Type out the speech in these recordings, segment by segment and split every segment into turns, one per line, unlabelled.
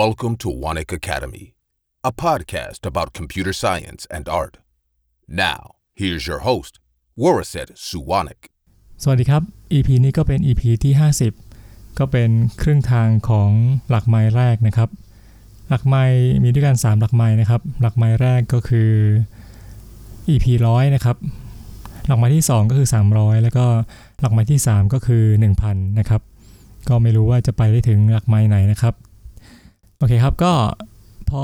Welcome to Wanik Academy, a podcast about computer science and art. Now, here's your host, Waraset Suwanik.
สวัสดีครับ EP นี้ก็เป็น EP ที่ 50 ก็เป็นครึ่งทางของหลักไม้แรกนะครับ หลักไม้มีด้วยกัน 3 หลักไม้นะครับ หลักไม้แรกก็คือ EP ร้อยนะครับ หลักไม้ที่ 2 ก็คือ 300 แล้วก็หลักไม้ที่ 3 ก็คือ 1,000 นะครับ ก็ไม่รู้ว่าจะไปได้ถึงหลักไมล์ไหนนะครับ โอเคครับก็พอ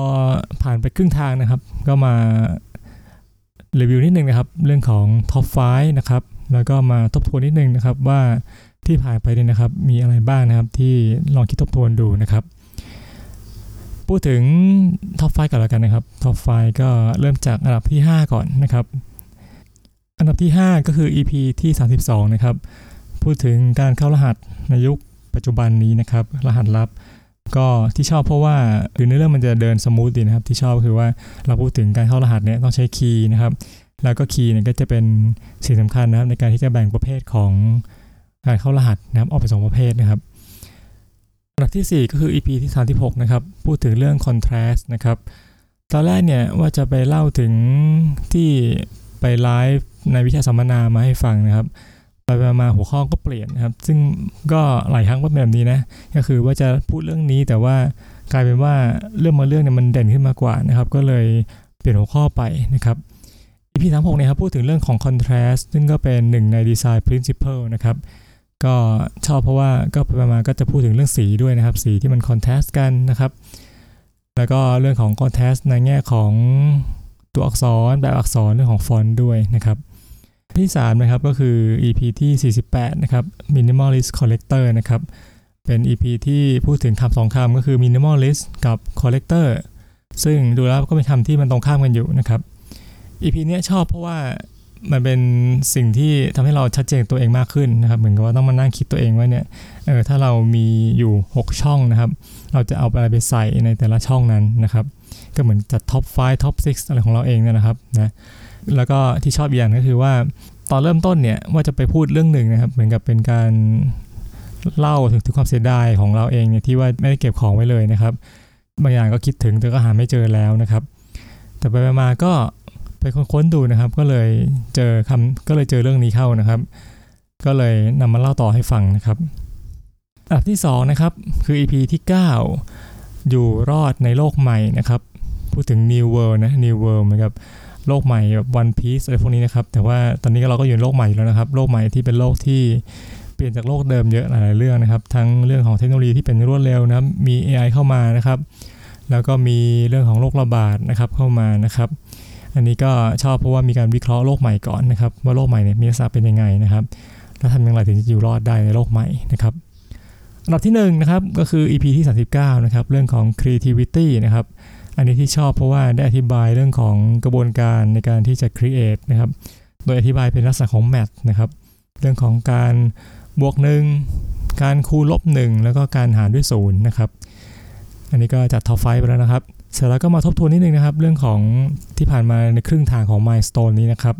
ผ่านไปครึ่งทางนะครับ ก็มารีวิวนิดนึงนะครับ เรื่องของ Top 5นะครับ แล้วก็มาทบทวนนิดนึงนะครับว่าที่ผ่านไปเนี่ยนะครับ มีอะไรบ้างนะครับที่ลองคิดทบทวนดูนะครับ พูดถึง top five ก่อนแล้วกันนะครับ top five ก็เริ่มจากอันดับที่ 5 ก่อนนะครับ อันดับที่ 5 ก็คือ EP ที่ 32 นะครับ พูดถึงการเข้ารหัสในยุคปัจจุบันนี้นะครับ รหัสลับ ก็ที่ชอบเพราะว่าคือในเรื่องมันจะเดิน smooth ดีนะครับ ที่ชอบคือว่าเราพูดถึงการเข้ารหัสเนี่ยต้องใช้ key นะครับ แล้วก็ key เนี่ยก็จะเป็นสิ่งสำคัญนะครับ ในการที่จะแบ่งประเภทของการเข้ารหัสนะครับออกเป็นสองประเภทนะครับอันดับที่ 4 ก็คือ EP ที่ 36 นะครับ พูดถึงเรื่อง contrast นะครับ ตอนแรกเนี่ยว่าจะไปเล่าถึงที่ไปไลฟ์ในวิชาสัมมนามาให้ฟังนะครับ ไปมาหัวข้อก็เปลี่ยนนะครับ ซึ่งก็หลายครั้งก็เป็นแบบนี้นะก็คือว่าจะพูดเรื่องนี้แต่ว่ากลายเป็นว่าเรื่องมาเรื่องเนี่ยมันเด่นขึ้นมากว่านะครับ ก็เลยเปลี่ยนหัวข้อไปนะครับ EP 36เนี่ยครับพูดถึงเรื่องของ contrast ซึ่งก็เป็นหนึ่งใน design principle นะครับ ก็ชอบเพราะว่าก็ไปมาก็จะพูดถึงเรื่องสีด้วยนะครับ สีที่มัน contrast กันนะครับ แล้วก็เรื่องของ contrast ในแง่ของตัวอักษรแบบอักษรเรื่องของฟอนต์ด้วยนะครับ ที่ 3 นะครับก็คือ EP ที่ 48 นะครับ minimalist collector นะครับ เป็น EP ที่พูดถึงคำสองคำก็คือ minimalist กับ collector ซึ่งดูแล้วก็เป็นคำที่มันตรงข้ามกันอยู่นะครับ EP เนี้ยชอบเพราะว่ามันเป็นสิ่งที่ทำให้เราชัดเจนตัวเองมากขึ้นนะครับ เหมือนกับว่าต้องมานั่งคิดตัวเองว่าเนี่ยเออถ้าเรามีอยู่ 6 ช่องนะครับ เราจะเอาอะไรไปใส่ในแต่ละช่องนั้นนะครับ ก็เหมือนจัด top 5 top 6อะไรของเราเองเนี่ยนะครับนะแล้วก็ที่ชอบอย่างก็คือว่าตอนเริ่มต้นเนี่ยว่าจะไปพูดเรื่องหนึ่งนะครับ เหมือนกับเป็นการเล่าถึงถึงความเสียดายของเราเองเนี่ยที่ว่าไม่ได้เก็บของไว้เลยนะครับ บางอย่างก็คิดถึงแต่ก็หาไม่เจอแล้วนะครับ แต่ไปมาก็ไปค้นดูนะครับ ก็เลยเจอคำก็เลยเจอเรื่องนี้เข้านะครับ ก็เลยนำมาเล่าต่อให้ฟังนะครับอันดับที่2นะครับคือ EP ที่ 9 อยู่รอดในโลกใหม่นะครับ พูดถึง New World นะ New World เหมือนกับโลกใหม่แบบ One Piece อะไรพวกนี้นะครับ แต่ว่าตอนนี้เราก็อยู่ในโลกใหม่แล้วนะครับ โลกใหม่ที่เป็นโลกที่เปลี่ยนจากโลกเดิมเยอะหลายเรื่องนะครับ ทั้งเรื่องของเทคโนโลยีที่เป็นรวดเร็วนะครับมี AI เข้ามานะครับ แล้วก็มีเรื่องของโรคระบาดนะครับเข้ามานะครับ อันนี้ก็ชอบเพราะว่ามีการวิเคราะห์โลกใหม่ก่อนนะครับ ว่าโลกใหม่เนี่ยมีลักษณะเป็นยังไงนะครับ แล้วทำอย่างไรถึงจะอยู่รอดได้ในโลกใหม่นะครับ อันดับที่1นนะครับก็คือ EP ที่ 39 นะครับ เรื่องของ creativity นะครับ อันนี้ที่ชอบเพราะว่าได้อธิบายเรื่องของกระบวนการในการที่จะ create นะครับ โดยอธิบายเป็นลักษณะของ math นะครับ เรื่องของการบวกหนึ่งการคูณลบหนึ่งแล้วก็การหารด้วยศูนย์นะครับ อันนี้ก็จัด top five ไปแล้วนะครับ เสร็จแล้วก็มาทบทวนนิดนึงนะครับ เรื่องของที่ผ่านมาในครึ่งทางของ milestone นี้นะครับ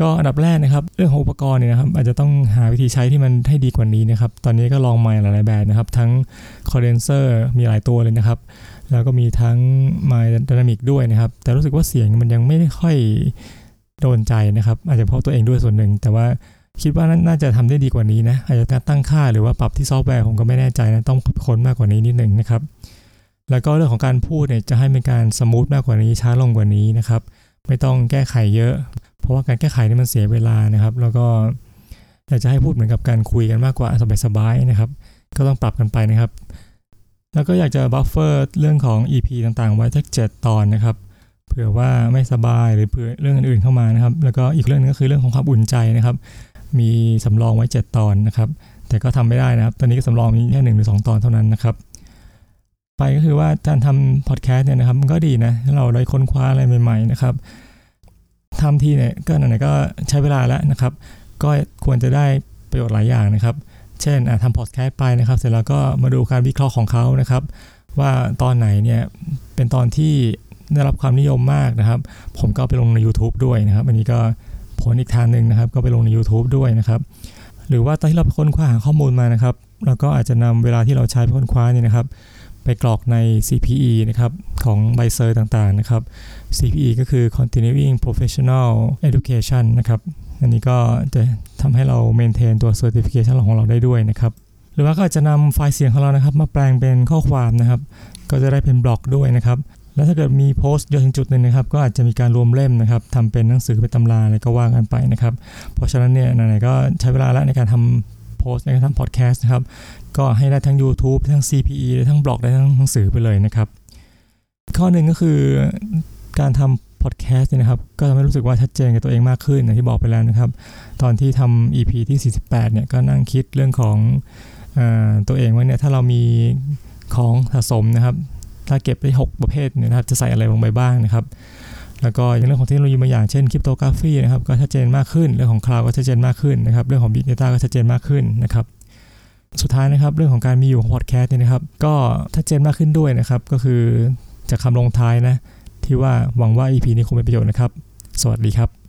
ก็อันดับแรกนะครับเรื่องของอุปกรณ์เนี่ยนะครับอาจจะต้องหาวิธีใช้ที่มันให้ดีกว่านี้นะครับตอนนี้ก็ลองไมค์หลายๆแบบนะครับ ทั้ง condenser มีหลายตัวเลยนะครับ แล้วก็มีทั้งไมค์ dynamic ด้วยนะครับ แต่รู้สึกว่าเสียงมันยังไม่ได้ค่อยโดนใจนะครับ อาจจะเพราะตัวเองด้วยส่วนหนึ่ง แต่ว่าคิดว่าน่าจะทำได้ดีกว่านี้นะอาจจะการตั้งค่าหรือว่าปรับที่ซอฟต์แวร์ผมก็ไม่แน่ใจนะต้องค้นมากกว่านี้นิดหนึ่งนะครับแล้วก็เรื่องของการพูดเนี่ยจะให้เป็นการ smooth มากกว่านี้ช้าลงกว่านี้นะครับไม่ต้องแก้ไขเยอะ เพราะว่าการแก้ไขนี่มันเสียเวลานะครับ แล้วก็อยากจะให้พูดเหมือนกับการคุยกันมากกว่าสบายๆนะครับ ก็ต้องปรับกันไปนะครับ แล้วก็อยากจะ buffer เรื่องของ EP ต่างๆ ไว้สักเจ็ดตอนนะครับเผื่อว่าไม่สบายหรือเผื่อเรื่องอื่นๆเข้ามานะครับ แล้วก็อีกเรื่องนึงก็คือเรื่องของความอุ่นใจนะครับ มีสำรองไว้ 7 ตอนนะครับ แต่ก็ทำไม่ได้นะครับ ตอนนี้ก็สำรองมีแค่หนึ่งหรือสตอนเท่านั้นนะครับ ไปก็คือว่าการทำพอดแคสต์เนี่ยนะครับมันก็ดีนะเราได้ค้นคว้าอะไรใหม่ ๆ นะครับ ทำทีเนี่ยก็ไหนๆก็ใช้เวลาแล้วนะครับ ก็ควรจะได้ประโยชน์หลายอย่างนะครับ เช่นทำพอดแคสต์ไปนะครับ เสร็จแล้วก็มาดูการวิเคราะห์ของเขานะครับ ว่าตอนไหนเนี่ยเป็นตอนที่ได้รับความนิยมมากนะครับ ผมก็ไปลงใน YouTube ด้วยนะครับอันนี้ก็ผลอีกทางหนึ่งนะครับ ก็ไปลงใน YouTube ด้วยนะครับ หรือว่าตอนที่เราค้นคว้าหาข้อมูลมานะครับเราก็อาจจะนำเวลาที่เราใช้ไปค้นคว้านี่นะครับ ไปกรอกใน CPE นะครับของใบเซอร์ต่างๆนะครับ CPE ก็คือ continuing professional education นะครับ อันนี้ก็จะทำให้เรา maintain ตัว certification ของเราได้ด้วยนะครับ หรือว่าก็จะนำไฟล์เสียงของเรานะครับ มาแปลงเป็นข้อความนะครับ ก็จะได้เป็นบล็อกด้วยนะครับ แล้วถ้าเกิดมีโพสต์เยอะถึงจุดหนึ่งนะครับ ก็อาจจะมีการรวมเล่มนะครับทำเป็นหนังสือเป็นตำราอะไรก็ว่ากันไปนะครับ เพราะฉะนั้นเนี่ยไหนๆก็ใช้เวลาแล้วในการทำ โพสต์ในการทำพอดแคสต์นะครับ ก็ให้ได้ทั้ง YouTube ทั้ง CPE ได้ทั้งบล็อกได้ทั้งหนังสือไปเลยนะครับ ข้อหนึ่งก็คือการทำพอดแคสต์เนี่ยนะครับ ก็ทำให้รู้สึกว่าชัดเจนกับตัวเองมากขึ้นอย่างที่บอกไปแล้วนะครับ ตอนที่ทำ EP ที่ 48 เนี่ยก็นั่งคิดเรื่องของอตัวเองว่าเนี่ยถ้าเรามีของสะสมนะครับ ถ้าเก็บได้ 6 ประเภทเนี่ยนะครับจะใส่อะไรลงไปบ้างนะครับ แล้วก็อย่างเรื่องของเทคโนโลยีบางอย่าง เช่น cryptography นะครับก็ชัดเจนมากขึ้น เรื่องของ cloud ก็ชัดเจนมากขึ้นนะครับเรื่องของ big data ก็ชัดเจนมากขึ้นนะครับสุดท้ายนะครับเรื่องของการมีอยู่ของพอดแคสต์เนี่ยนะครับก็ชัดเจนมากขึ้นด้วยนะครับก็คือจากคำลงท้ายนะที่ว่าหวังว่า EP นี้คงเป็นประโยชน์นะครับ สวัสดีครับ